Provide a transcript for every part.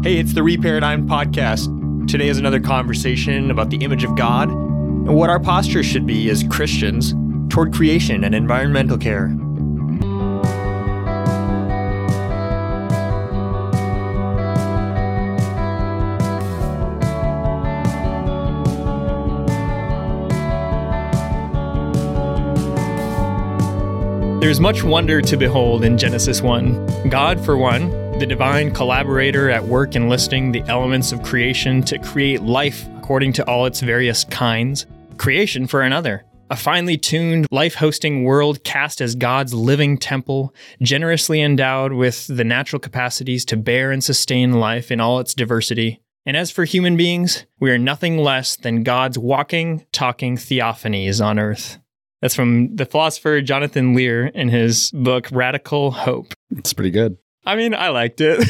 Hey, it's the Reparadigm Podcast. Today is another conversation about the image of God and what our posture should be as Christians toward creation and environmental care. There's much wonder to behold in Genesis 1. God, for one, the divine collaborator at work enlisting the elements of creation to create life according to all its various kinds. Creation, for another, a finely tuned, life hosting world cast as God's living temple, generously endowed with the natural capacities to bear and sustain life in all its diversity. And as for human beings, we are nothing less than God's walking, talking theophanies on earth. That's from the philosopher Jonathan Lear in his book Radical Hope. It's pretty good. I mean, I liked it.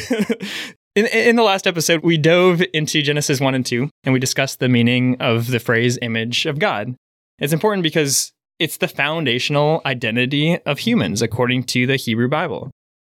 in, in the last episode, we dove into Genesis 1 and 2 and we discussed the meaning of the phrase image of God. It's important because it's the foundational identity of humans according to the Hebrew Bible.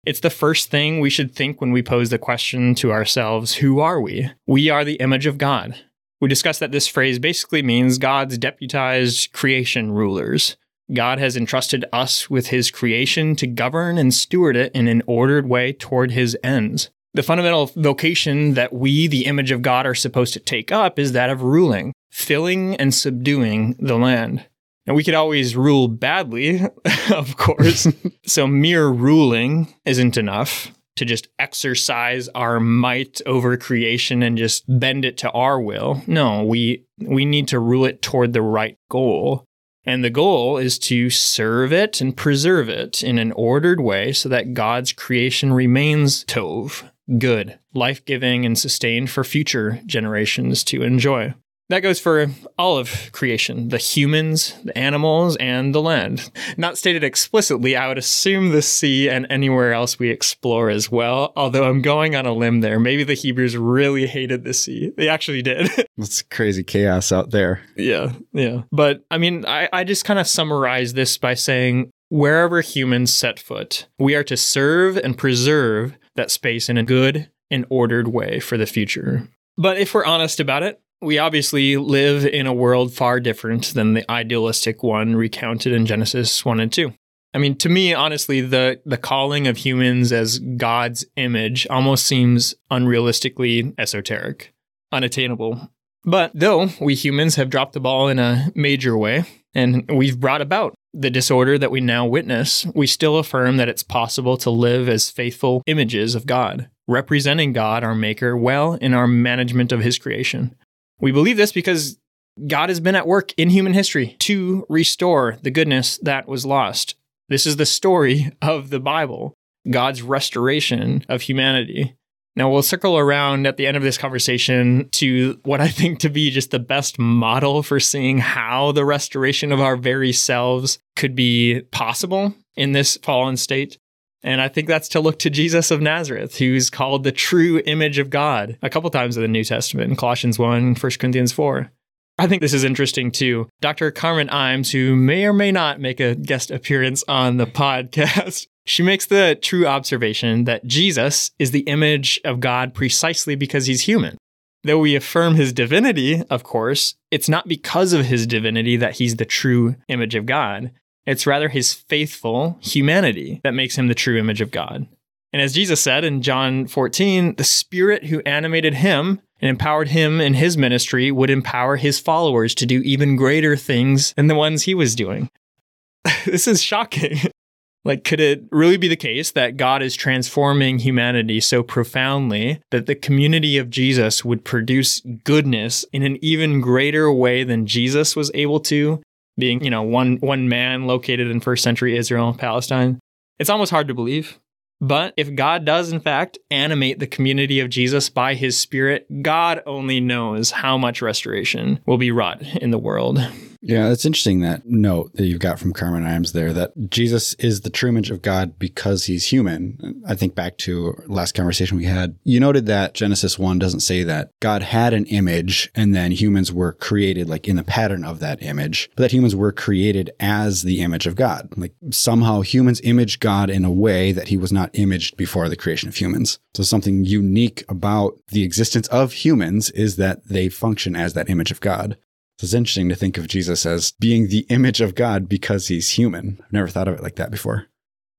It's the first thing we should think when we pose the question to ourselves Who are we? We are the image of God. We discussed that this phrase basically means God's deputized creation rulers. God has entrusted us with his creation to govern and steward it in an ordered way toward his ends. The fundamental vocation that we, the image of God, are supposed to take up is that of ruling, filling and subduing the land. And we could always rule badly, of course. so mere ruling isn't enough to just exercise our might over creation and just bend it to our will. No, we we need to rule it toward the right goal. And the goal is to serve it and preserve it in an ordered way so that God's creation remains tov, good, life-giving and sustained for future generations to enjoy. That goes for all of creation the humans, the animals, and the land. Not stated explicitly, I would assume the sea and anywhere else we explore as well, although I'm going on a limb there. Maybe the Hebrews really hated the sea. They actually did. It's crazy chaos out there. yeah, yeah. But I mean, I, I just kind of summarize this by saying wherever humans set foot, we are to serve and preserve that space in a good and ordered way for the future. But if we're honest about it, we obviously live in a world far different than the idealistic one recounted in Genesis 1 and 2. I mean, to me, honestly, the, the calling of humans as God's image almost seems unrealistically esoteric, unattainable. But though we humans have dropped the ball in a major way, and we've brought about the disorder that we now witness, we still affirm that it's possible to live as faithful images of God, representing God, our Maker, well in our management of His creation. We believe this because God has been at work in human history to restore the goodness that was lost. This is the story of the Bible, God's restoration of humanity. Now, we'll circle around at the end of this conversation to what I think to be just the best model for seeing how the restoration of our very selves could be possible in this fallen state. And I think that's to look to Jesus of Nazareth, who's called the true image of God a couple times in the New Testament, in Colossians 1, 1 Corinthians 4. I think this is interesting too. Dr. Carmen Imes, who may or may not make a guest appearance on the podcast, she makes the true observation that Jesus is the image of God precisely because he's human. Though we affirm his divinity, of course, it's not because of his divinity that he's the true image of God. It's rather his faithful humanity that makes him the true image of God. And as Jesus said in John 14, the Spirit who animated him and empowered him in his ministry would empower his followers to do even greater things than the ones he was doing. this is shocking. like, could it really be the case that God is transforming humanity so profoundly that the community of Jesus would produce goodness in an even greater way than Jesus was able to being, you know, one one man located in first century Israel, Palestine. It's almost hard to believe. But if God does, in fact, animate the community of Jesus by his spirit, God only knows how much restoration will be wrought in the world. Yeah, it's interesting that note that you've got from Carmen Imes there that Jesus is the true image of God because he's human. I think back to last conversation we had. You noted that Genesis 1 doesn't say that God had an image and then humans were created like in the pattern of that image, but that humans were created as the image of God. Like somehow humans image God in a way that he was not imaged before the creation of humans. So something unique about the existence of humans is that they function as that image of God. So it's interesting to think of Jesus as being the image of God because he's human. I've never thought of it like that before.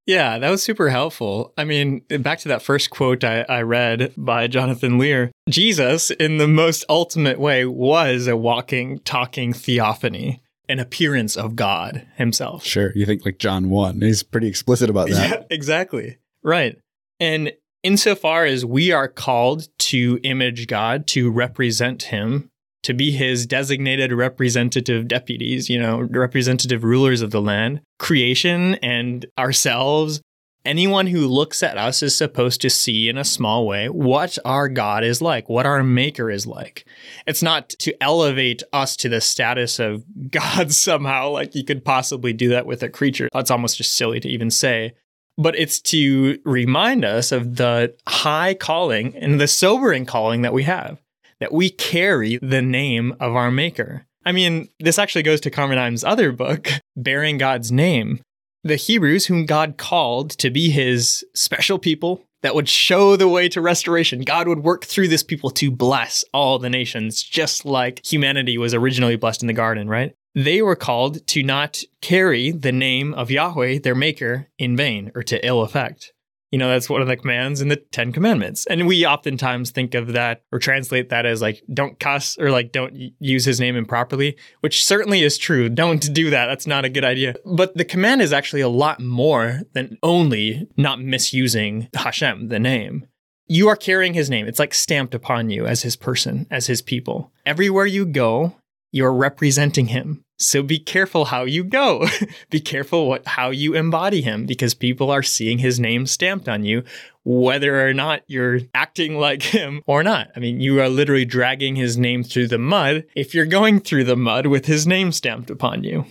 Yeah, that was super helpful. I mean, back to that first quote I, I, read by Jonathan Lear Jesus, in the most ultimate way, was a walking, talking theophany, an appearance of God himself. Sure. You think like John 1, he's pretty explicit about that. Yeah, exactly. Right. And insofar as we are called to image God, to represent him, to be his designated representative deputies, you know, representative rulers of the land, creation and ourselves. Anyone who looks at us is supposed to see in a small way what our God is like, what our maker is like. It's not to elevate us to the status of God somehow, like you could possibly do that with a creature. That's almost just silly to even say but it's to remind us of the high calling and the sobering calling that we have that we carry the name of our Maker. I mean, this actually goes to Carmen other book, Bearing God's Name. The Hebrews, whom God called to be his special people that would show the way to restoration, God would work through this people to bless all the nations, just like humanity was originally blessed in the garden, right? They were called to not carry the name of Yahweh, their maker, in vain or to ill effect. You know, that's one of the commands in the Ten Commandments. And we oftentimes think of that or translate that as like, don't cuss or like, don't use his name improperly, which certainly is true. Don't do that. That's not a good idea. But the command is actually a lot more than only not misusing Hashem, the name. You are carrying his name. It's like stamped upon you as his person, as his people. Everywhere you go, you're representing him. So be careful how you go. be careful what how you embody him because people are seeing his name stamped on you whether or not you're acting like him or not. I mean, you are literally dragging his name through the mud if you're going through the mud with his name stamped upon you.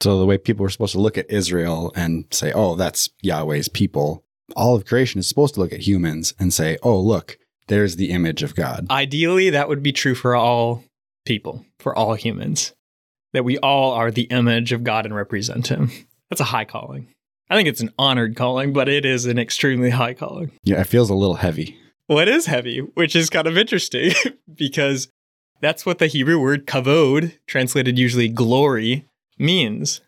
So the way people were supposed to look at Israel and say, "Oh, that's Yahweh's people." All of creation is supposed to look at humans and say, "Oh, look, there's the image of God." Ideally, that would be true for all people, for all humans that we all are the image of God and represent Him. That's a high calling. I think it's an honored calling, but it is an extremely high calling. Yeah, it feels a little heavy. Well, it is heavy, which is kind of interesting because that's what the Hebrew word kavod, translated usually glory, means.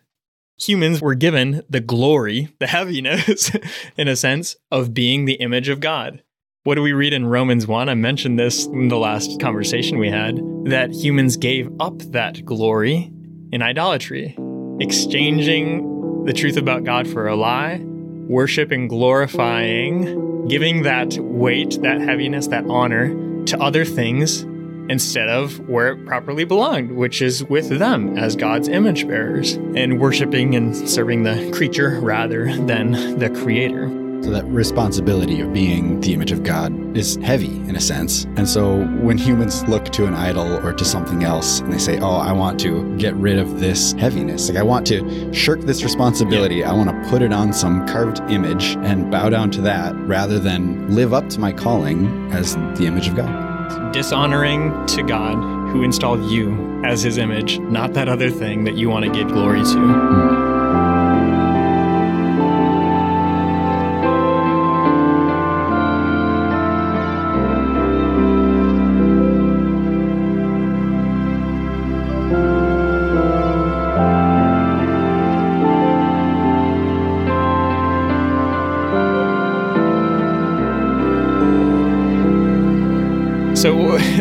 Humans were given the glory, the heaviness, in a sense, of being the image of God. What do we read in Romans 1? I mentioned this in the last conversation we had that humans gave up that glory in idolatry, exchanging the truth about God for a lie, worshiping, glorifying, giving that weight, that heaviness, that honor to other things instead of where it properly belonged, which is with them as God's image bearers, and worshiping and serving the creature rather than the creator. So that responsibility of being the image of God is heavy in a sense. And so when humans look to an idol or to something else and they say, Oh, I want to get rid of this heaviness, like I want to shirk this responsibility, yeah. I want to put it on some carved image and bow down to that rather than live up to my calling as the image of God. Dishonoring to God who installed you as his image, not that other thing that you want to give glory to. Mm.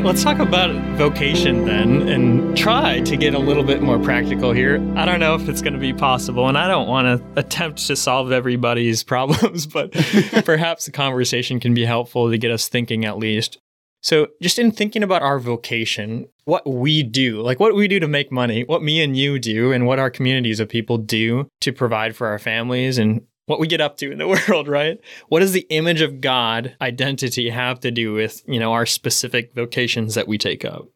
Let's talk about vocation then and try to get a little bit more practical here. I don't know if it's going to be possible, and I don't want to attempt to solve everybody's problems, but perhaps the conversation can be helpful to get us thinking at least. So, just in thinking about our vocation, what we do, like what we do to make money, what me and you do, and what our communities of people do to provide for our families and what we get up to in the world, right? What does the image of God identity have to do with, you know, our specific vocations that we take up?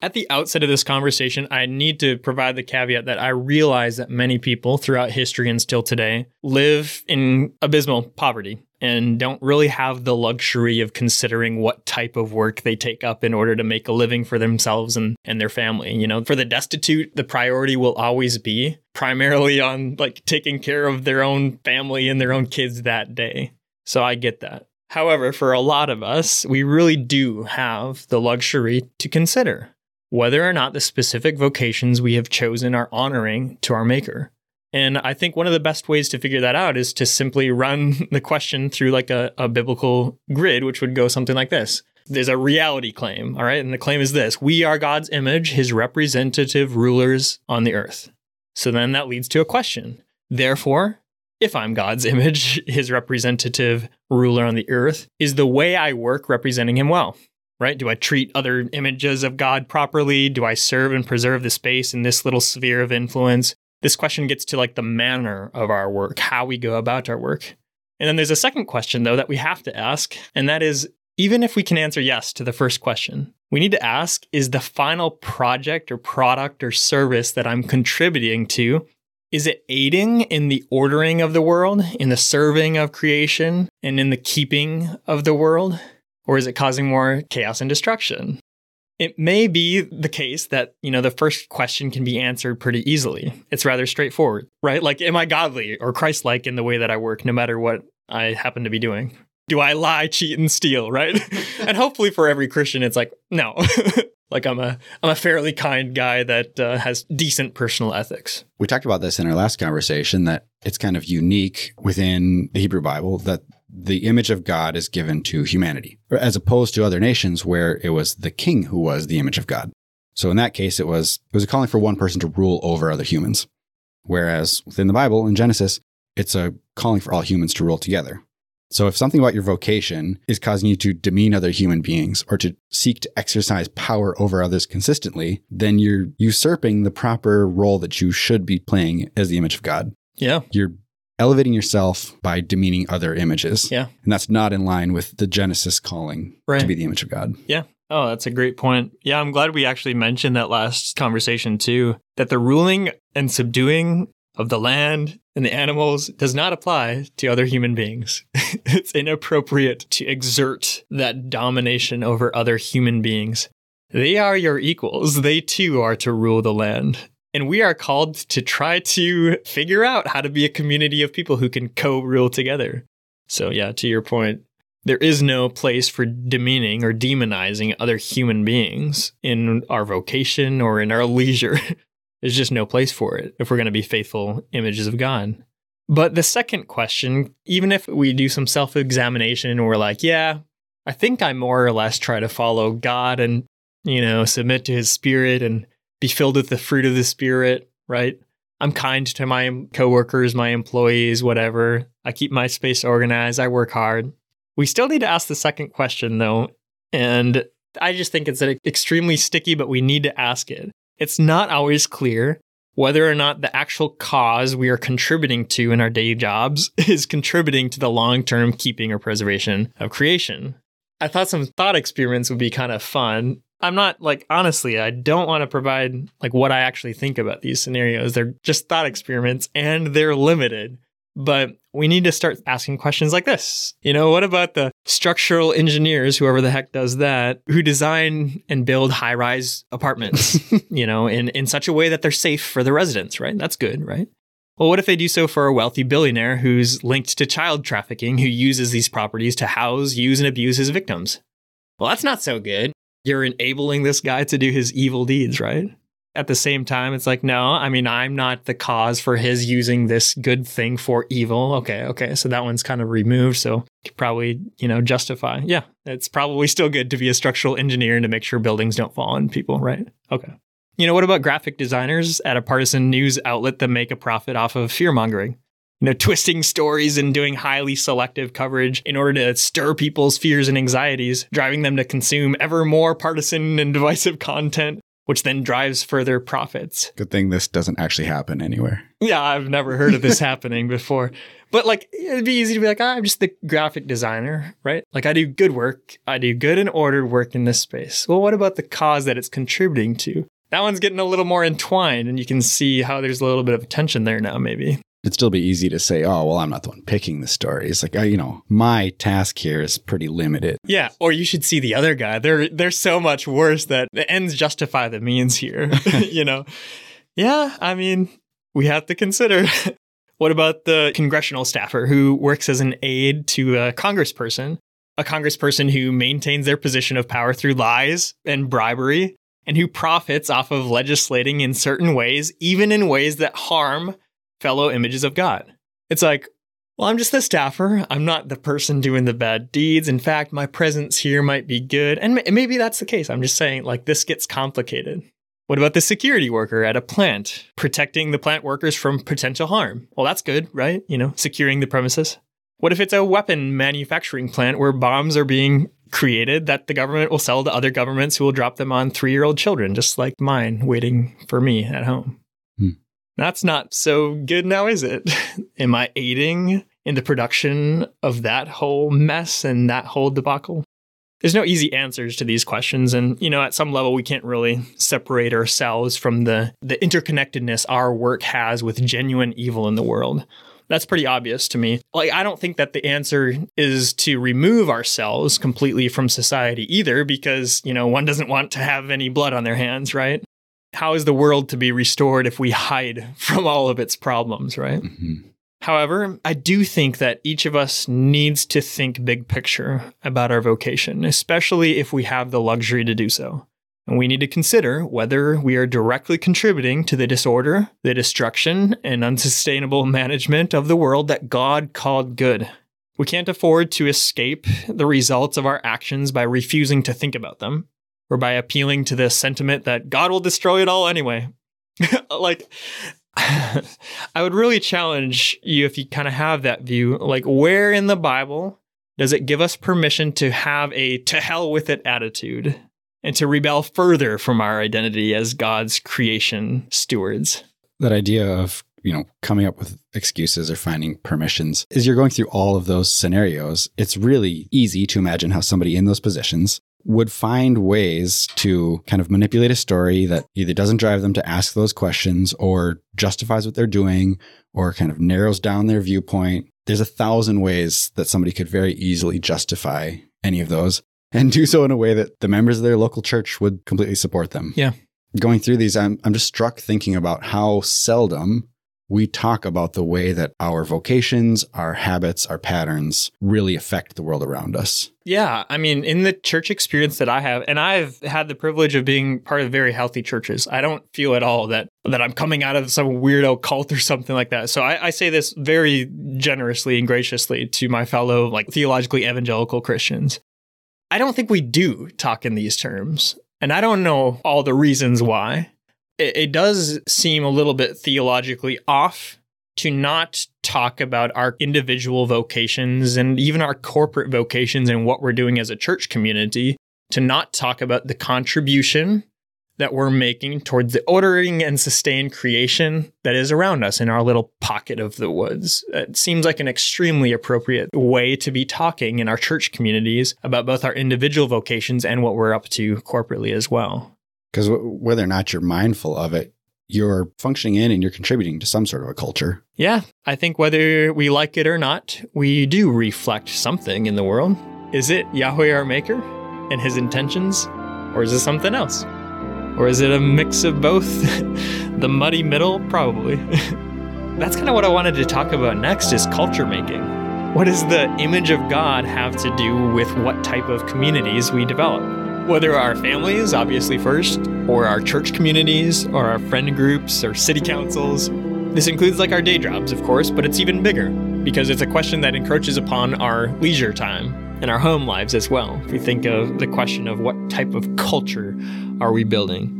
At the outset of this conversation, I need to provide the caveat that I realize that many people throughout history and still today live in abysmal poverty and don't really have the luxury of considering what type of work they take up in order to make a living for themselves and, and their family. You know, for the destitute, the priority will always be primarily on like taking care of their own family and their own kids that day. So I get that. However, for a lot of us, we really do have the luxury to consider whether or not the specific vocations we have chosen are honoring to our Maker. And I think one of the best ways to figure that out is to simply run the question through like a, a biblical grid, which would go something like this. There's a reality claim, all right? And the claim is this We are God's image, his representative rulers on the earth. So then that leads to a question. Therefore, if I'm God's image, his representative ruler on the earth, is the way I work representing him well? right? Do I treat other images of God properly? Do I serve and preserve the space in this little sphere of influence? This question gets to like the manner of our work, how we go about our work. And then there's a second question, though, that we have to ask, and that is even if we can answer yes to the first question, we need to ask is the final project or product or service that I'm contributing to is it aiding in the ordering of the world, in the serving of creation, and in the keeping of the world? Or is it causing more chaos and destruction? It may be the case that, you know, the first question can be answered pretty easily. It's rather straightforward, right? Like, am I godly or Christ like in the way that I work, no matter what I happen to be doing? Do I lie, cheat, and steal, right? and hopefully for every Christian, it's like, no. like I'm a I'm a fairly kind guy that uh, has decent personal ethics. We talked about this in our last conversation that it's kind of unique within the Hebrew Bible that the image of God is given to humanity, as opposed to other nations where it was the king who was the image of God. So in that case, it was it was a calling for one person to rule over other humans, whereas within the Bible in Genesis, it's a calling for all humans to rule together. So if something about your vocation is causing you to demean other human beings or to seek to exercise power over others consistently, then you're usurping the proper role that you should be playing as the image of God. Yeah. You're elevating yourself by demeaning other images. Yeah. And that's not in line with the Genesis calling right. to be the image of God. Yeah. Oh, that's a great point. Yeah, I'm glad we actually mentioned that last conversation too, that the ruling and subduing of the land and the animals does not apply to other human beings. it's inappropriate to exert that domination over other human beings. They are your equals. They too are to rule the land. And we are called to try to figure out how to be a community of people who can co rule together. So, yeah, to your point, there is no place for demeaning or demonizing other human beings in our vocation or in our leisure. There's just no place for it if we're going to be faithful images of God. But the second question, even if we do some self examination and we're like, yeah, I think I more or less try to follow God and, you know, submit to his spirit and be filled with the fruit of the spirit, right? I'm kind to my coworkers, my employees, whatever. I keep my space organized. I work hard. We still need to ask the second question though. And I just think it's extremely sticky, but we need to ask it. It's not always clear whether or not the actual cause we are contributing to in our day jobs is contributing to the long term keeping or preservation of creation. I thought some thought experiments would be kind of fun. I'm not like honestly, I don't want to provide like what I actually think about these scenarios. They're just thought experiments and they're limited. But we need to start asking questions like this. You know, what about the structural engineers, whoever the heck does that, who design and build high rise apartments, you know, in, in such a way that they're safe for the residents, right? That's good, right? Well, what if they do so for a wealthy billionaire who's linked to child trafficking, who uses these properties to house, use, and abuse his victims? Well, that's not so good you're enabling this guy to do his evil deeds, right? At the same time, it's like, no, I mean, I'm not the cause for his using this good thing for evil. Okay, okay. So that one's kind of removed. So probably, you know, justify. Yeah, it's probably still good to be a structural engineer and to make sure buildings don't fall on people, right? Okay. You know, what about graphic designers at a partisan news outlet that make a profit off of fear mongering? you know, twisting stories and doing highly selective coverage in order to stir people's fears and anxieties, driving them to consume ever more partisan and divisive content. Which then drives further profits. Good thing this doesn't actually happen anywhere. Yeah, I've never heard of this happening before. But like, it'd be easy to be like, ah, I'm just the graphic designer, right? Like, I do good work. I do good and ordered work in this space. Well, what about the cause that it's contributing to? That one's getting a little more entwined, and you can see how there's a little bit of tension there now, maybe. It'd still be easy to say, oh, well, I'm not the one picking the story. It's like, uh, you know, my task here is pretty limited. Yeah, or you should see the other guy. They're they're so much worse that the ends justify the means here. you know, yeah. I mean, we have to consider. what about the congressional staffer who works as an aide to a congressperson, a congressperson who maintains their position of power through lies and bribery, and who profits off of legislating in certain ways, even in ways that harm fellow images of God. It's like, well, I'm just the staffer. I'm not the person doing the bad deeds. In fact, my presence here might be good. And maybe that's the case. I'm just saying, like, this gets complicated. What about the security worker at a plant, protecting the plant workers from potential harm? Well, that's good, right? You know, securing the premises. What if it's a weapon manufacturing plant where bombs are being created that the government will sell to other governments who will drop them on three year old children, just like mine waiting for me at home? That's not so good now, is it? Am I aiding in the production of that whole mess and that whole debacle? There's no easy answers to these questions. And, you know, at some level, we can't really separate ourselves from the, the interconnectedness our work has with genuine evil in the world. That's pretty obvious to me. Like, I don't think that the answer is to remove ourselves completely from society either, because, you know, one doesn't want to have any blood on their hands, right? How is the world to be restored if we hide from all of its problems, right? Mm-hmm. However, I do think that each of us needs to think big picture about our vocation, especially if we have the luxury to do so. And we need to consider whether we are directly contributing to the disorder, the destruction, and unsustainable management of the world that God called good. We can't afford to escape the results of our actions by refusing to think about them or by appealing to this sentiment that God will destroy it all anyway. like, I would really challenge you if you kind of have that view. Like, where in the Bible does it give us permission to have a to hell with it attitude and to rebel further from our identity as God's creation stewards? That idea of you know, coming up with excuses or finding permissions. As you're going through all of those scenarios, it's really easy to imagine how somebody in those positions would find ways to kind of manipulate a story that either doesn't drive them to ask those questions or justifies what they're doing or kind of narrows down their viewpoint. There's a thousand ways that somebody could very easily justify any of those and do so in a way that the members of their local church would completely support them. Yeah. Going through these, I'm, I'm just struck thinking about how seldom we talk about the way that our vocations, our habits, our patterns really affect the world around us. Yeah. I mean, in the church experience that I have, and I've had the privilege of being part of very healthy churches, I don't feel at all that that I'm coming out of some weirdo cult or something like that. So I, I say this very generously and graciously to my fellow like theologically evangelical Christians. I don't think we do talk in these terms. And I don't know all the reasons why it, it does seem a little bit theologically off to not talk about our individual vocations and even our corporate vocations and what we're doing as a church community, to not talk about the contribution that we're making towards the ordering and sustained creation that is around us in our little pocket of the woods. It seems like an extremely appropriate way to be talking in our church communities about both our individual vocations and what we're up to corporately as well. Because w- whether or not you're mindful of it, you're functioning in and you're contributing to some sort of a culture. Yeah, I think whether we like it or not, we do reflect something in the world. Is it Yahweh our Maker and his intentions, or is it something else? Or is it a mix of both? the muddy middle? Probably. That's kind of what I wanted to talk about next is culture making. What does the image of God have to do with what type of communities we develop? Whether our families, obviously first, or our church communities, or our friend groups, or city councils. This includes like our day jobs, of course, but it's even bigger because it's a question that encroaches upon our leisure time and our home lives as well. If we think of the question of what type of culture are we building?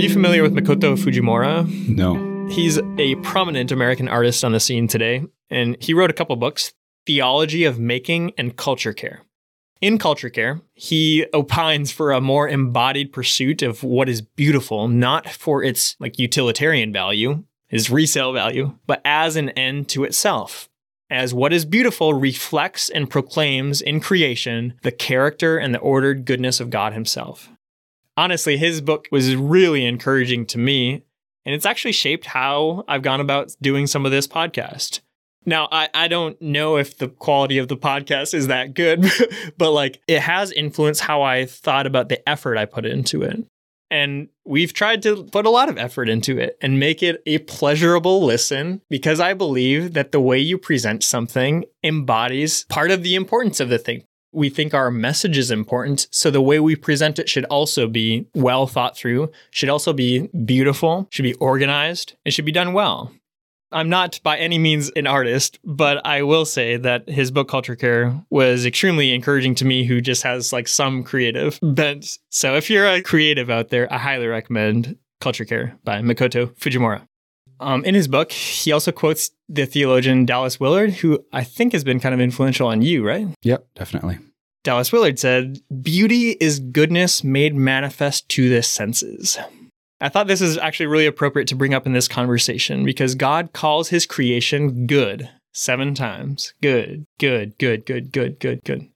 You familiar with Makoto Fujimura? No. He's a prominent American artist on the scene today, and he wrote a couple books Theology of Making and Culture Care. In Culture Care, he opines for a more embodied pursuit of what is beautiful, not for its like utilitarian value, his resale value, but as an end to itself. As what is beautiful reflects and proclaims in creation the character and the ordered goodness of God Himself. Honestly, his book was really encouraging to me, and it's actually shaped how I've gone about doing some of this podcast. Now, I, I don't know if the quality of the podcast is that good, but like it has influenced how I thought about the effort I put into it. And we've tried to put a lot of effort into it and make it a pleasurable listen because I believe that the way you present something embodies part of the importance of the thing. We think our message is important, so the way we present it should also be well thought through, should also be beautiful, should be organized, it should be done well. I'm not by any means an artist, but I will say that his book Culture Care was extremely encouraging to me who just has like some creative bent. So if you're a creative out there, I highly recommend Culture Care by Makoto Fujimura. Um, in his book, he also quotes the theologian Dallas Willard, who I think has been kind of influential on you, right? Yep, definitely. Dallas Willard said, Beauty is goodness made manifest to the senses. I thought this is actually really appropriate to bring up in this conversation because God calls his creation good seven times. Good, good, good, good, good, good, good.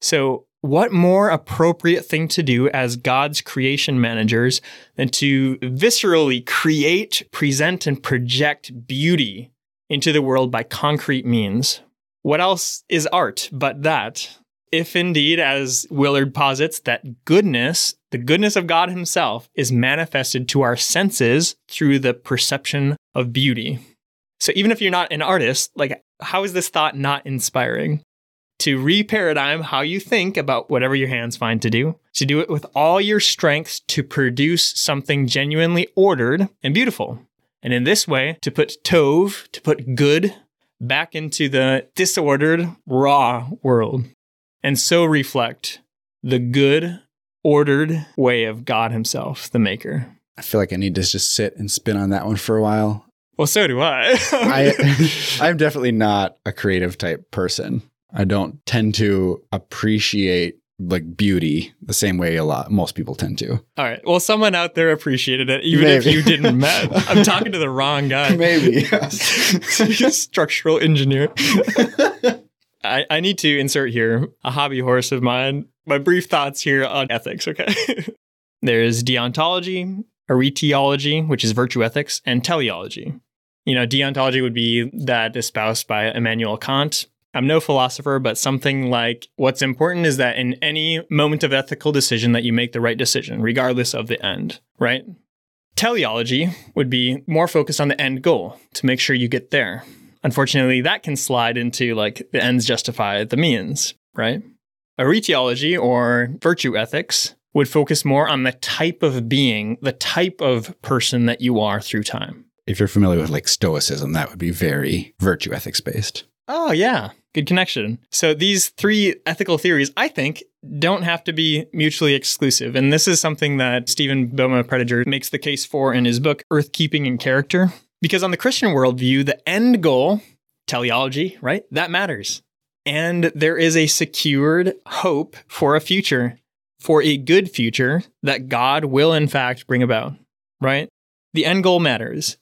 So, what more appropriate thing to do as God's creation managers than to viscerally create, present, and project beauty into the world by concrete means? What else is art but that? If indeed, as Willard posits, that goodness the goodness of God Himself is manifested to our senses through the perception of beauty. So even if you're not an artist, like, how is this thought not inspiring? To reparadigm how you think about whatever your hands find to do, to do it with all your strengths to produce something genuinely ordered and beautiful. And in this way, to put tov, to put good, back into the disordered, raw world. And so reflect the good ordered way of God Himself, the Maker. I feel like I need to just sit and spin on that one for a while. Well, so do I. I I'm definitely not a creative type person. I don't tend to appreciate like beauty the same way a lot most people tend to. All right. Well, someone out there appreciated it, even Maybe. if you didn't met. I'm talking to the wrong guy. Maybe. Yes. Structural engineer. I, I need to insert here a hobby horse of mine my brief thoughts here on ethics, okay? There's deontology, aretiology, which is virtue ethics, and teleology. You know, deontology would be that espoused by Immanuel Kant. I'm no philosopher, but something like what's important is that in any moment of ethical decision that you make the right decision, regardless of the end, right? Teleology would be more focused on the end goal to make sure you get there. Unfortunately, that can slide into like the ends justify the means, right? Aretiology or virtue ethics would focus more on the type of being, the type of person that you are through time. If you're familiar with like Stoicism, that would be very virtue ethics based. Oh, yeah. Good connection. So these three ethical theories, I think, don't have to be mutually exclusive. And this is something that Steven Bouma-Prediger makes the case for in his book, Earthkeeping and Character. Because on the Christian worldview, the end goal, teleology, right? That matters and there is a secured hope for a future, for a good future that God will in fact bring about, right? The end goal matters.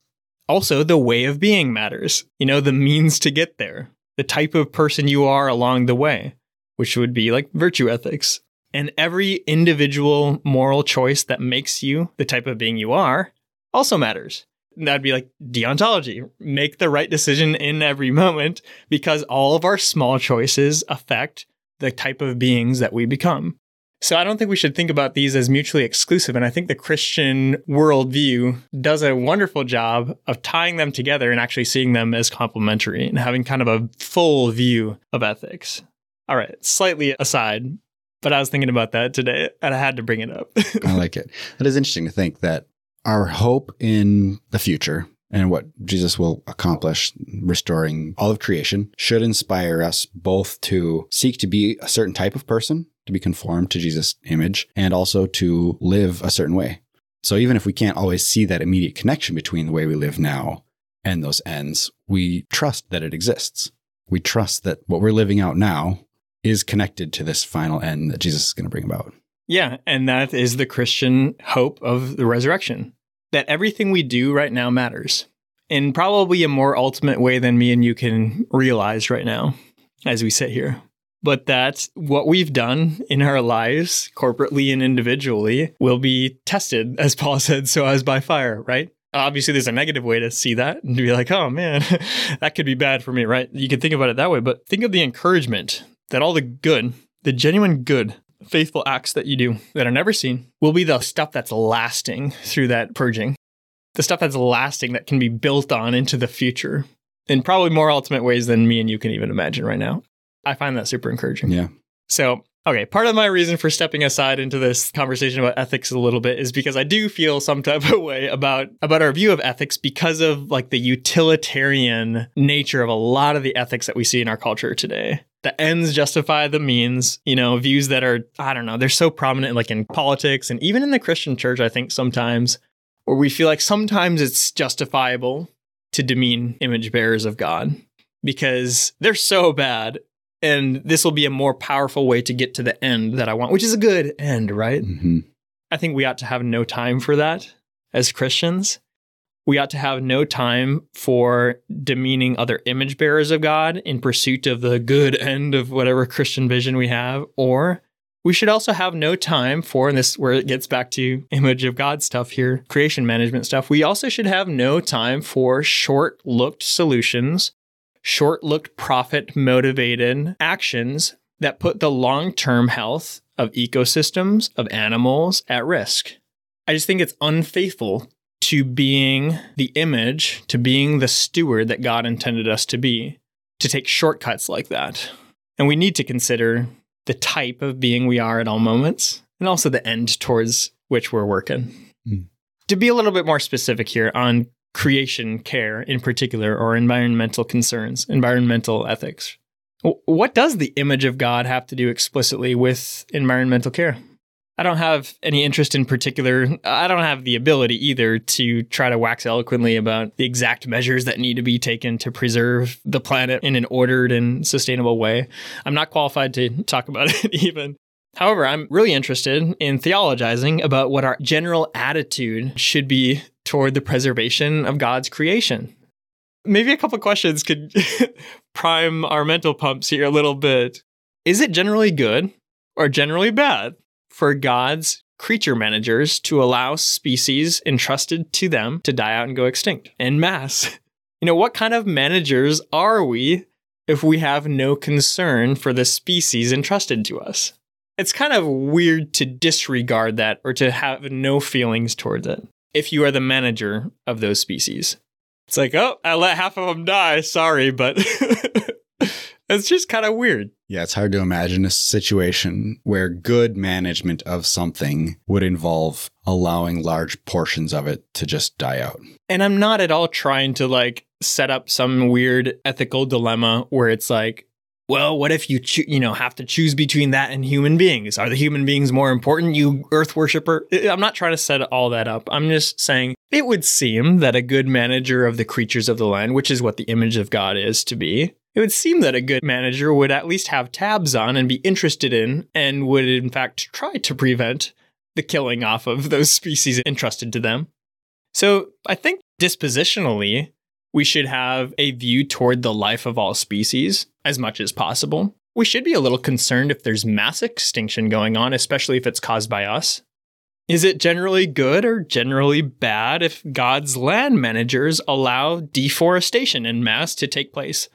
Also, the way of being matters. You know, the means to get there, the type of person you are along the way, which would be like virtue ethics. And every individual moral choice that makes you the type of being you are also matters And that'd be like deontology. Make the right decision in every moment because all of our small choices affect the type of beings that we become. So I don't think we should think about these as mutually exclusive. And I think the Christian worldview does a wonderful job of tying them together and actually seeing them as complementary and having kind of a full view of ethics. All right, slightly aside, but I was thinking about that today and I had to bring it up. I like it. It is interesting to think that our hope in the future and what Jesus will accomplish, restoring all of creation, should inspire us both to seek to be a certain type of person, to be conformed to Jesus' image, and also to live a certain way. So even if we can't always see that immediate connection between the way we live now and those ends, we trust that it exists. We trust that what we're living out now is connected to this final end that Jesus is going to bring about. Yeah, and that is the Christian hope of the resurrection. That everything we do right now matters in probably a more ultimate way than me and you can realize right now as we sit here. But that what we've done in our lives, corporately and individually, will be tested, as Paul said, so as by fire, right? Obviously, there's a negative way to see that and to be like, oh man, that could be bad for me, right? You could think about it that way, but think of the encouragement that all the good, the genuine good, faithful acts that you do that are never seen will be the stuff that's lasting through that purging, the stuff that's lasting that can be built on into the future in probably more ultimate ways than me and you can even imagine right now. I find that super encouraging. Yeah. So, okay, part of my reason for stepping aside into this conversation about ethics a little bit is because I do feel some type of way about about our view of ethics because of like the utilitarian nature of a lot of the ethics that we see in our culture today the ends justify the means, you know, views that are, I don't know, they're so prominent like in politics and even in the Christian church, I think sometimes, where we feel like sometimes it's justifiable to demean image bearers of God because they're so bad. And this will be a more powerful way to get to the end that I want, which is a good end, right? Mm-hmm. I think we ought to have no time for that as Christians we ought to have no time for demeaning other image bearers of God in pursuit of the good end of whatever Christian vision we have, or we should also have no time for, and this where it gets back to image of God stuff here, creation management stuff. We also should have no time for short looked solutions, short looked profit motivated actions that put the long term health of ecosystems, of animals at risk. I just think it's unfaithful to being the image, to being the steward that God intended us to be, to take shortcuts like that. And we need to consider the type of being we are at all moments and also the end towards which we're working. Mm. To be a little bit more specific here on creation care in particular or environmental concerns, environmental ethics. What does the image of God have to do explicitly with environmental care? I don't have any interest in particular. I don't have the ability either to try to wax eloquently about the exact measures that need to be taken to preserve the planet in an ordered and sustainable way. I'm not qualified to talk about it even. However, I'm really interested in theologizing about what our general attitude should be toward the preservation of God's creation. Maybe a couple questions could prime our mental pumps here a little bit. Is it generally good or generally bad for God's creature managers to allow species entrusted to them to die out and go extinct en masse. You know, what kind of managers are we if we have no concern for the species entrusted to us? It's kind of weird to disregard that or to have no feelings towards it if you are the manager of those species. It's like, oh, I let half of them die. Sorry, but it's just kind of weird. Yeah, it's hard to imagine a situation where good management of something would involve allowing large portions of it to just die out. And I'm not at all trying to like set up some weird ethical dilemma where it's like, well, what if you cho- you know have to choose between that and human beings? Are the human beings more important, you earth worshiper? I'm not trying to set all that up. I'm just saying it would seem that a good manager of the creatures of the land, which is what the image of God is to be, it would seem that a good manager would at least have tabs on and be interested in, and would in fact try to prevent the killing off of those species entrusted to them. So I think dispositionally, we should have a view toward the life of all species as much as possible. We should be a little concerned if there's mass extinction going on, especially if it's caused by us. Is it generally good or generally bad if God's land managers allow deforestation in mass to take place?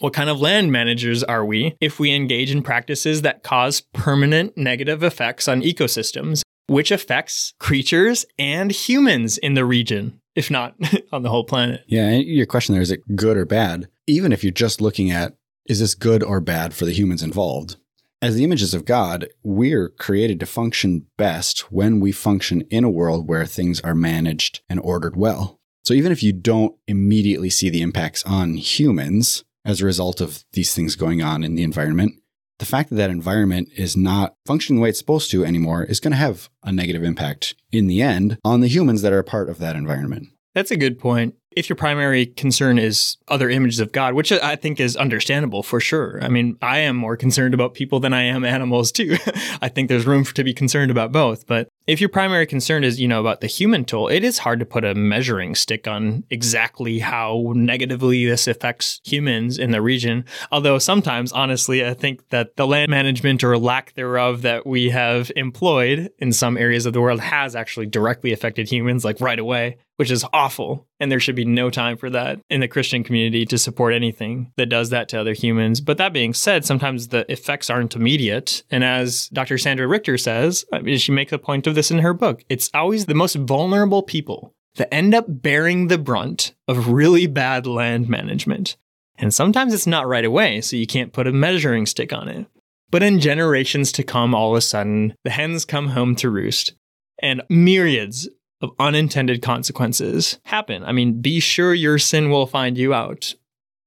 What kind of land managers are we if we engage in practices that cause permanent negative effects on ecosystems, which affects creatures and humans in the region, if not on the whole planet? Yeah, your question there is it good or bad? Even if you're just looking at is this good or bad for the humans involved? As the images of God, we're created to function best when we function in a world where things are managed and ordered well. So even if you don't immediately see the impacts on humans, as a result of these things going on in the environment, the fact that that environment is not functioning the way it's supposed to anymore is going to have a negative impact in the end on the humans that are a part of that environment. That's a good point. If your primary concern is other images of God, which I think is understandable for sure. I mean, I am more concerned about people than I am animals too. I think there's room for, to be concerned about both. But if your primary concern is, you know, about the human toll, it is hard to put a measuring stick on exactly how negatively this affects humans in the region. Although sometimes, honestly, I think that the land management or lack thereof that we have employed in some areas of the world has actually directly affected humans, like right away which is awful. And there should be no time for that in the Christian community to support anything that does that to other humans. But that being said, sometimes the effects aren't immediate. And as Dr. Sandra Richter says, she makes a point of this in her book, it's always the most vulnerable people that end up bearing the brunt of really bad land management. And sometimes it's not right away, so you can't put a measuring stick on it. But in generations to come, all of a sudden, the hens come home to roost and myriads of unintended consequences happen. I mean, be sure your sin will find you out.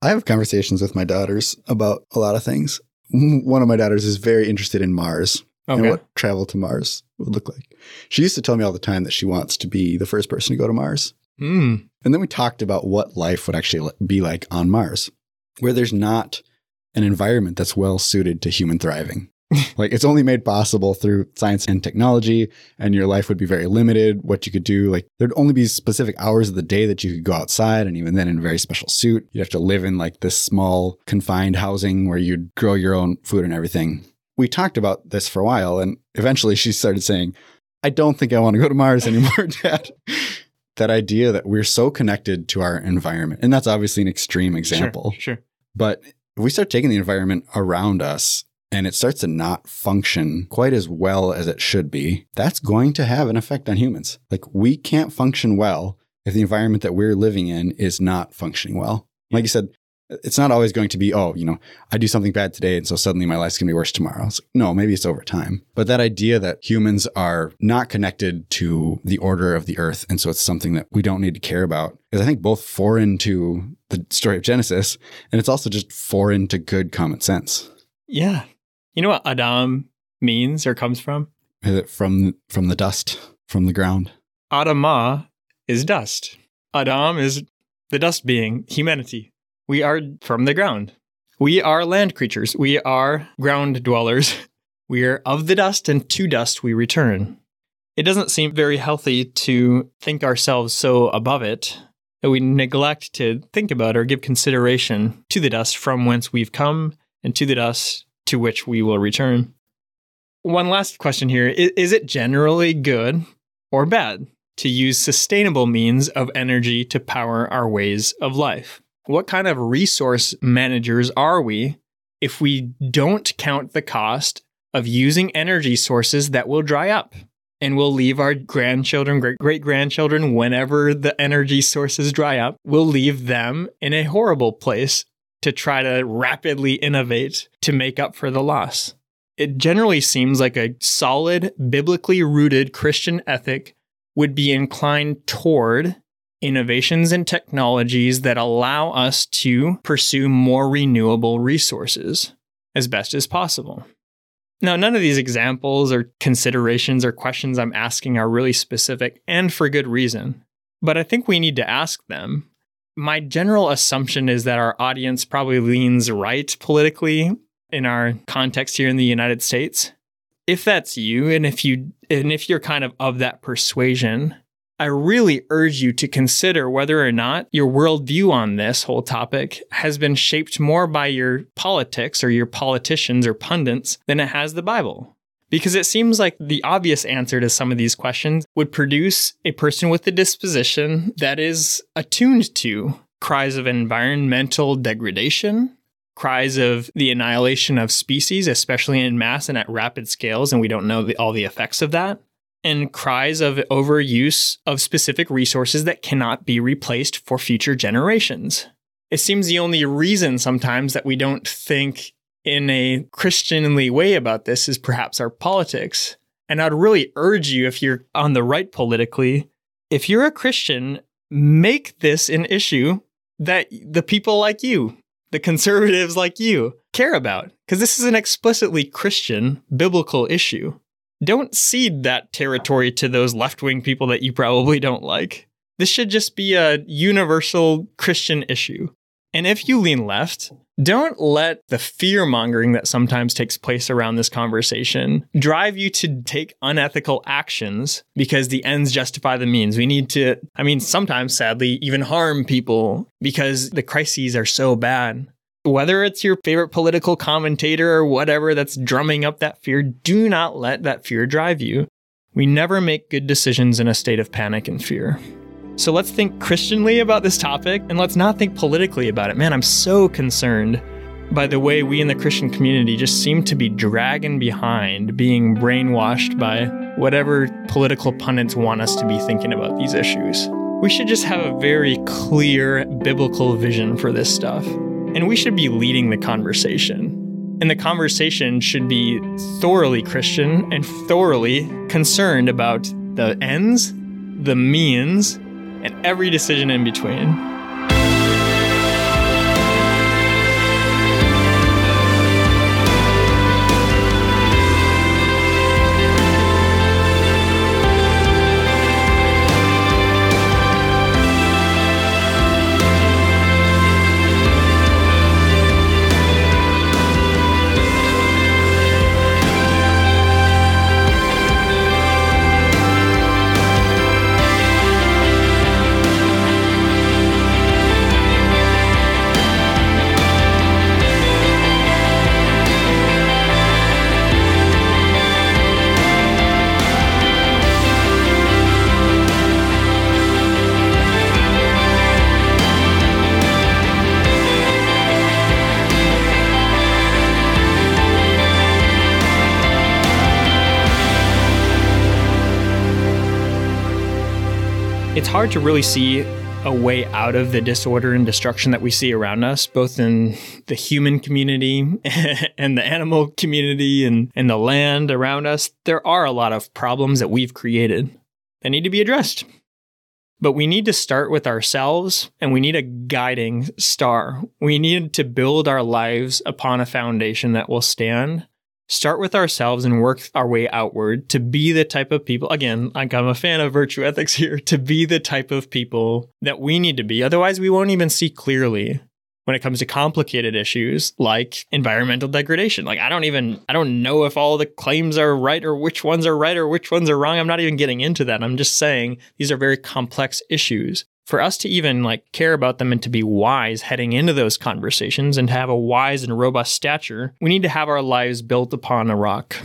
I have conversations with my daughters about a lot of things. One of my daughters is very interested in Mars okay. and what travel to Mars would look like. She used to tell me all the time that she wants to be the first person to go to Mars. Mm. And then we talked about what life would actually be like on Mars, where there's not an environment that's well suited to human thriving. like it's only made possible through science and technology and your life would be very limited what you could do like there'd only be specific hours of the day that you could go outside and even then in a very special suit. You'd have to live in like this small confined housing where you'd grow your own food and everything. We talked about this for a while and eventually she started saying i don't think i want to go to mars anymore dad. That idea that we're so connected to our environment and that's obviously an extreme example. sure, sure. but if we start taking the environment around us and it starts to not function quite as well as it should be, that's going to have an effect on humans. Like we can't function well if the environment that we're living in is not functioning well. Like you said, it's not always going to be, oh, you know, I do something bad today and so suddenly my life's going to be worse tomorrow. No, maybe it's over time. But that idea that humans are not connected to the order of the earth and so it's something that we don't need to care about is I think both foreign to the story of Genesis and it's also just foreign to good common sense. Yeah, you know what Adam means or comes from? Is it from from the dust, from the ground? Adamah is dust. Adam is the dust being, humanity. We are from the ground. We are land creatures. We are ground dwellers. We are of the dust, and to dust we return. It doesn't seem very healthy to think ourselves so above it that we neglect to think about or give consideration to the dust from whence we've come and to the dust to which we will return. One last question here is, it generally good or bad to use sustainable means of energy to power our ways of life? What kind of resource managers are we if we don't count the cost of using energy sources that will dry up? and we'll leave our grandchildren, great great grandchildren, whenever the energy sources dry up, we'll leave them in a horrible place to try to rapidly innovate to make up for the loss. It generally seems like a solid, biblically rooted Christian ethic would be inclined toward innovations and technologies that allow us to pursue more renewable resources as best as possible. Now, none of these examples or considerations or questions I'm asking are really specific and for good reason, but I think we need to ask them my general assumption is that our audience probably leans right politically in our context here in the United States. If that's you and if you and if you're kind of of that persuasion, I really urge you to consider whether or not your worldview on this whole topic has been shaped more by your politics or your politicians or pundits than it has the Bible. Because it seems like the obvious answer to some of these questions would produce a person with a disposition that is attuned to cries of environmental degradation, cries of the annihilation of species, especially in mass and at rapid scales, and we don't know the, all the effects of that, and cries of overuse of specific resources that cannot be replaced for future generations. It seems the only reason sometimes that we don't think in a Christianly way about this is perhaps our politics. And I'd really urge you, if you're on the right politically, if you're a Christian, make this an issue that the people like you the conservatives like you care about, because this is an explicitly Christian, biblical issue. Don't cede that territory to those left wing people that you probably don't like. This should just be a universal Christian issue. And if you lean left, don't let the fear mongering that sometimes takes place around this conversation drive you to take unethical actions because the ends justify the means. We need to, I mean, sometimes sadly, even harm people because the crises are so bad. Whether it's your favorite political commentator or whatever that's drumming up that fear, do not let that fear drive you. We never make good decisions in a state of panic and fear. So let's think Christianly about this topic and let's not think politically about it. Man, I'm so concerned by the way we in the Christian community just seem to be dragging behind, being brainwashed by whatever political pundits want us to be thinking about these issues. We should just have a very clear biblical vision for this stuff. And we should be leading the conversation. And the conversation should be thoroughly Christian and thoroughly concerned about the ends, the means, and every decision in between. It's hard to really see a way out of the disorder and destruction that we see around us, both in the human community and the animal community and, and the land around us. There are a lot of problems that we've created that need to be addressed. But we need to start with ourselves and we need a guiding star. We need to build our lives upon a foundation that will stand start with ourselves and work our way outward to be the type of people again i'm a fan of virtue ethics here to be the type of people that we need to be. Otherwise we won't even see clearly when it comes to complicated issues like environmental degradation. Like i don't even i don't know if all the claims are right or which ones are right or which ones are wrong. I'm not even getting into that. I'm just saying these are very complex issues for us to even like care about them and to be wise heading into those conversations and to have a wise and robust stature, we need to have our lives built upon a rock.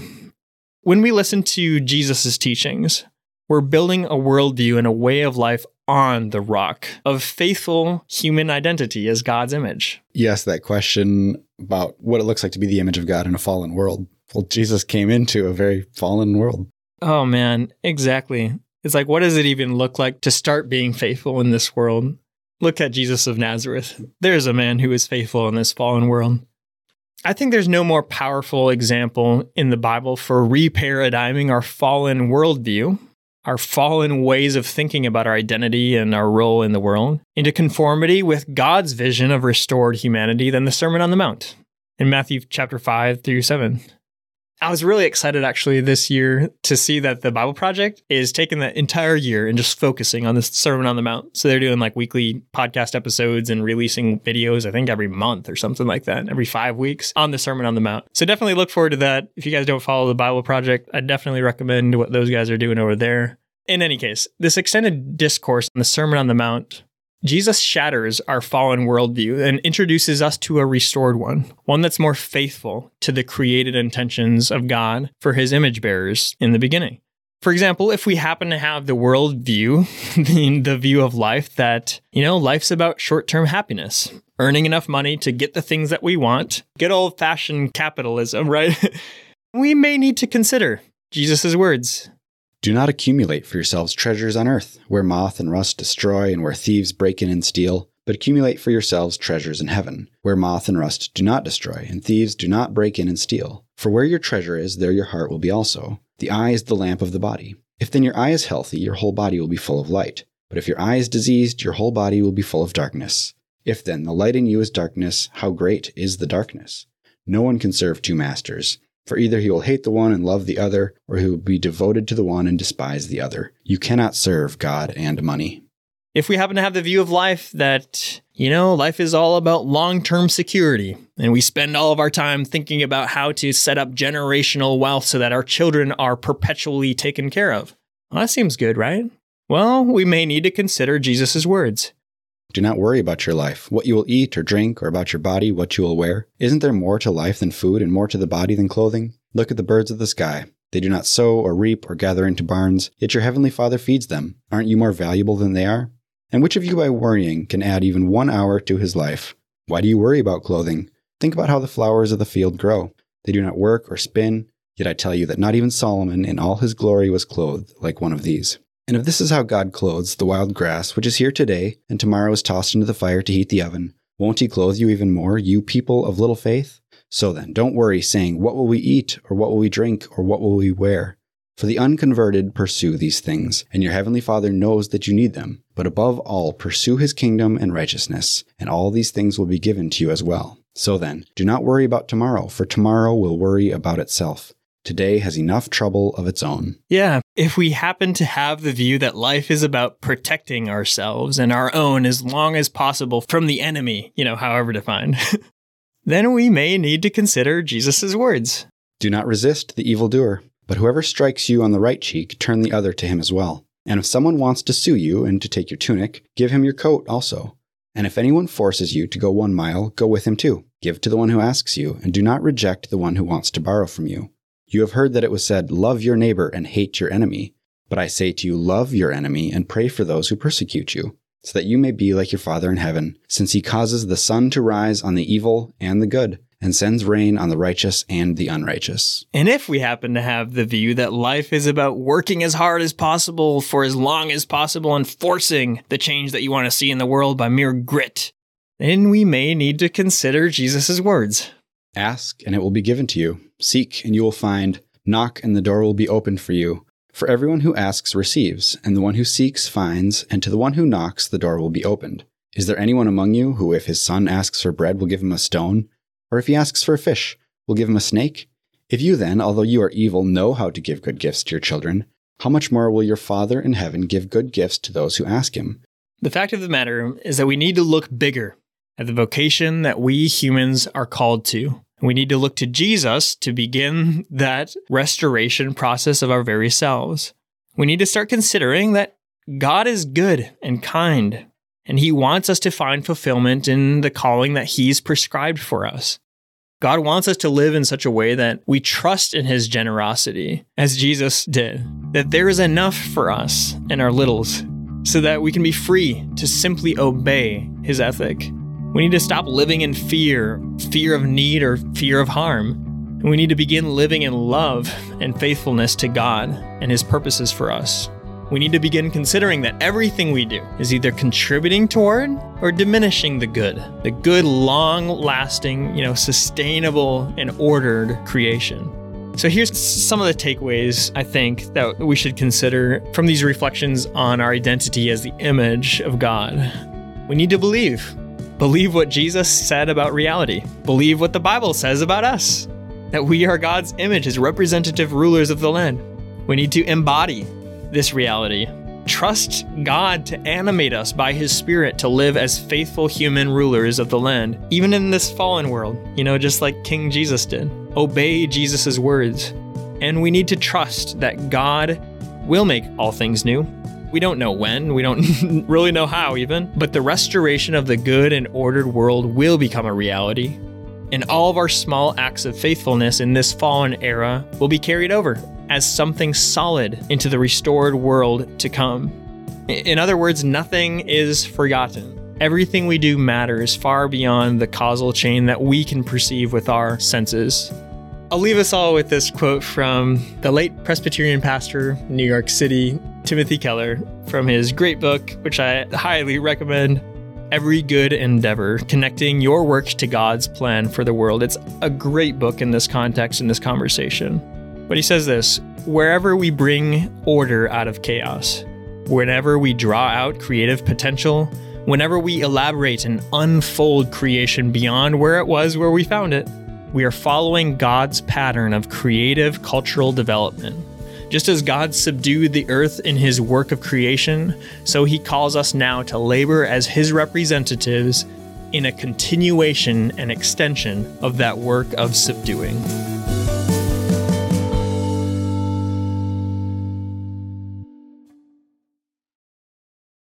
When we listen to Jesus' teachings, we're building a worldview and a way of life on the rock of faithful human identity as God's image. Yes, that question about what it looks like to be the image of God in a fallen world. Well, Jesus came into a very fallen world. Oh, man, exactly. It's like, what does it even look like to start being faithful in this world? Look at Jesus of Nazareth. There's a man who is faithful in this fallen world. I think there's no more powerful example in the Bible for reparadigming our fallen worldview, our fallen ways of thinking about our identity and our role in the world, into conformity with God's vision of restored humanity than the Sermon on the Mount in Matthew chapter 5 through 7. I was really excited actually this year to see that the Bible Project is taking the entire year and just focusing on this Sermon on the Mount. So they're doing like weekly podcast episodes and releasing videos, I think every month or something like that, every five weeks on the Sermon on the Mount. So definitely look forward to that. If you guys don't follow the Bible Project, I definitely recommend what those guys are doing over there. In any case, this extended discourse on the Sermon on the Mount Jesus shatters our fallen worldview and introduces us to a restored one, one that's more faithful to the created intentions of God for his image bearers in the beginning. For example, if we happen to have the worldview, the, view of life that, you know, life's about short term happiness, earning enough money to get the things that we want, good old fashioned capitalism, right? we may need to consider Jesus' words do not accumulate for yourselves treasures on earth, where moth and rust destroy and where thieves break in and steal, but accumulate for yourselves treasures in heaven, where moth and rust do not destroy and thieves do not break in and steal. For where your treasure is, there your heart will be also. The eye is the lamp of the body. If then your eye is healthy, your whole body will be full of light. But if your eye is diseased, your whole body will be full of darkness. If then the light in you is darkness, how great is the darkness? No one can serve two masters. For either he will hate the one and love the other, or he will be devoted to the one and despise the other. You cannot serve God and money. If we happen to have the view of life that, you know, life is all about long term security, and we spend all of our time thinking about how to set up generational wealth so that our children are perpetually taken care of, well, that seems good, right? Well, we may need to consider Jesus' words. Do not worry about your life, what you will eat or drink, or about your body, what you will wear. Isn't there more to life than food, and more to the body than clothing? Look at the birds of the sky. They do not sow or reap or gather into barns, yet your heavenly Father feeds them. Aren't you more valuable than they are? And which of you by worrying can add even one hour to his life? Why do you worry about clothing? Think about how the flowers of the field grow. They do not work or spin, yet I tell you that not even Solomon in all his glory was clothed like one of these. And if this is how God clothes the wild grass, which is here today, and tomorrow is tossed into the fire to heat the oven, won't he clothe you even more, you people of little faith? So then, don't worry, saying, What will we eat, or what will we drink, or what will we wear? For the unconverted pursue these things, and your heavenly Father knows that you need them. But above all, pursue his kingdom and righteousness, and all these things will be given to you as well. So then, do not worry about tomorrow, for tomorrow will worry about itself. Today has enough trouble of its own. Yeah, if we happen to have the view that life is about protecting ourselves and our own as long as possible from the enemy, you know, however defined, then we may need to consider Jesus' words. Do not resist the evildoer, but whoever strikes you on the right cheek, turn the other to him as well. And if someone wants to sue you and to take your tunic, give him your coat also. And if anyone forces you to go one mile, go with him too. Give to the one who asks you, and do not reject the one who wants to borrow from you. You have heard that it was said, Love your neighbor and hate your enemy. But I say to you, love your enemy and pray for those who persecute you, so that you may be like your Father in heaven, since he causes the sun to rise on the evil and the good, and sends rain on the righteous and the unrighteous. And if we happen to have the view that life is about working as hard as possible for as long as possible and forcing the change that you want to see in the world by mere grit, then we may need to consider Jesus' words. Ask, and it will be given to you. Seek, and you will find. Knock, and the door will be opened for you. For everyone who asks receives, and the one who seeks finds, and to the one who knocks the door will be opened. Is there anyone among you who, if his son asks for bread, will give him a stone? Or if he asks for a fish, will give him a snake? If you then, although you are evil, know how to give good gifts to your children, how much more will your Father in heaven give good gifts to those who ask him? The fact of the matter is that we need to look bigger at the vocation that we humans are called to. We need to look to Jesus to begin that restoration process of our very selves. We need to start considering that God is good and kind, and He wants us to find fulfillment in the calling that He's prescribed for us. God wants us to live in such a way that we trust in His generosity, as Jesus did, that there is enough for us and our littles, so that we can be free to simply obey His ethic. We need to stop living in fear, fear of need or fear of harm. And we need to begin living in love and faithfulness to God and His purposes for us. We need to begin considering that everything we do is either contributing toward or diminishing the good, the good, long lasting, you know, sustainable and ordered creation. So here's some of the takeaways I think that we should consider from these reflections on our identity as the image of God. We need to believe Believe what Jesus said about reality. Believe what the Bible says about us that we are God's image as representative rulers of the land. We need to embody this reality. Trust God to animate us by His Spirit to live as faithful human rulers of the land, even in this fallen world, you know, just like King Jesus did. Obey Jesus' words. And we need to trust that God will make all things new we don't know when, we don't really know how even, but the restoration of the good and ordered world will become a reality. And all of our small acts of faithfulness in this fallen era will be carried over as something solid into the restored world to come. In other words, nothing is forgotten. Everything we do matters far beyond the causal chain that we can perceive with our senses. I'll leave us all with this quote from the late Presbyterian pastor, New York City, Timothy Keller, from his great book, which I highly recommend Every Good Endeavor Connecting Your Work to God's Plan for the World. It's a great book in this context, in this conversation. But he says this wherever we bring order out of chaos, whenever we draw out creative potential, Whenever we elaborate and unfold creation beyond where it was where we found it, we are following God's pattern of creative cultural development. Just as God subdued the earth in his work of creation, so he calls us now to labor as his representatives in a continuation and extension of that work of subduing.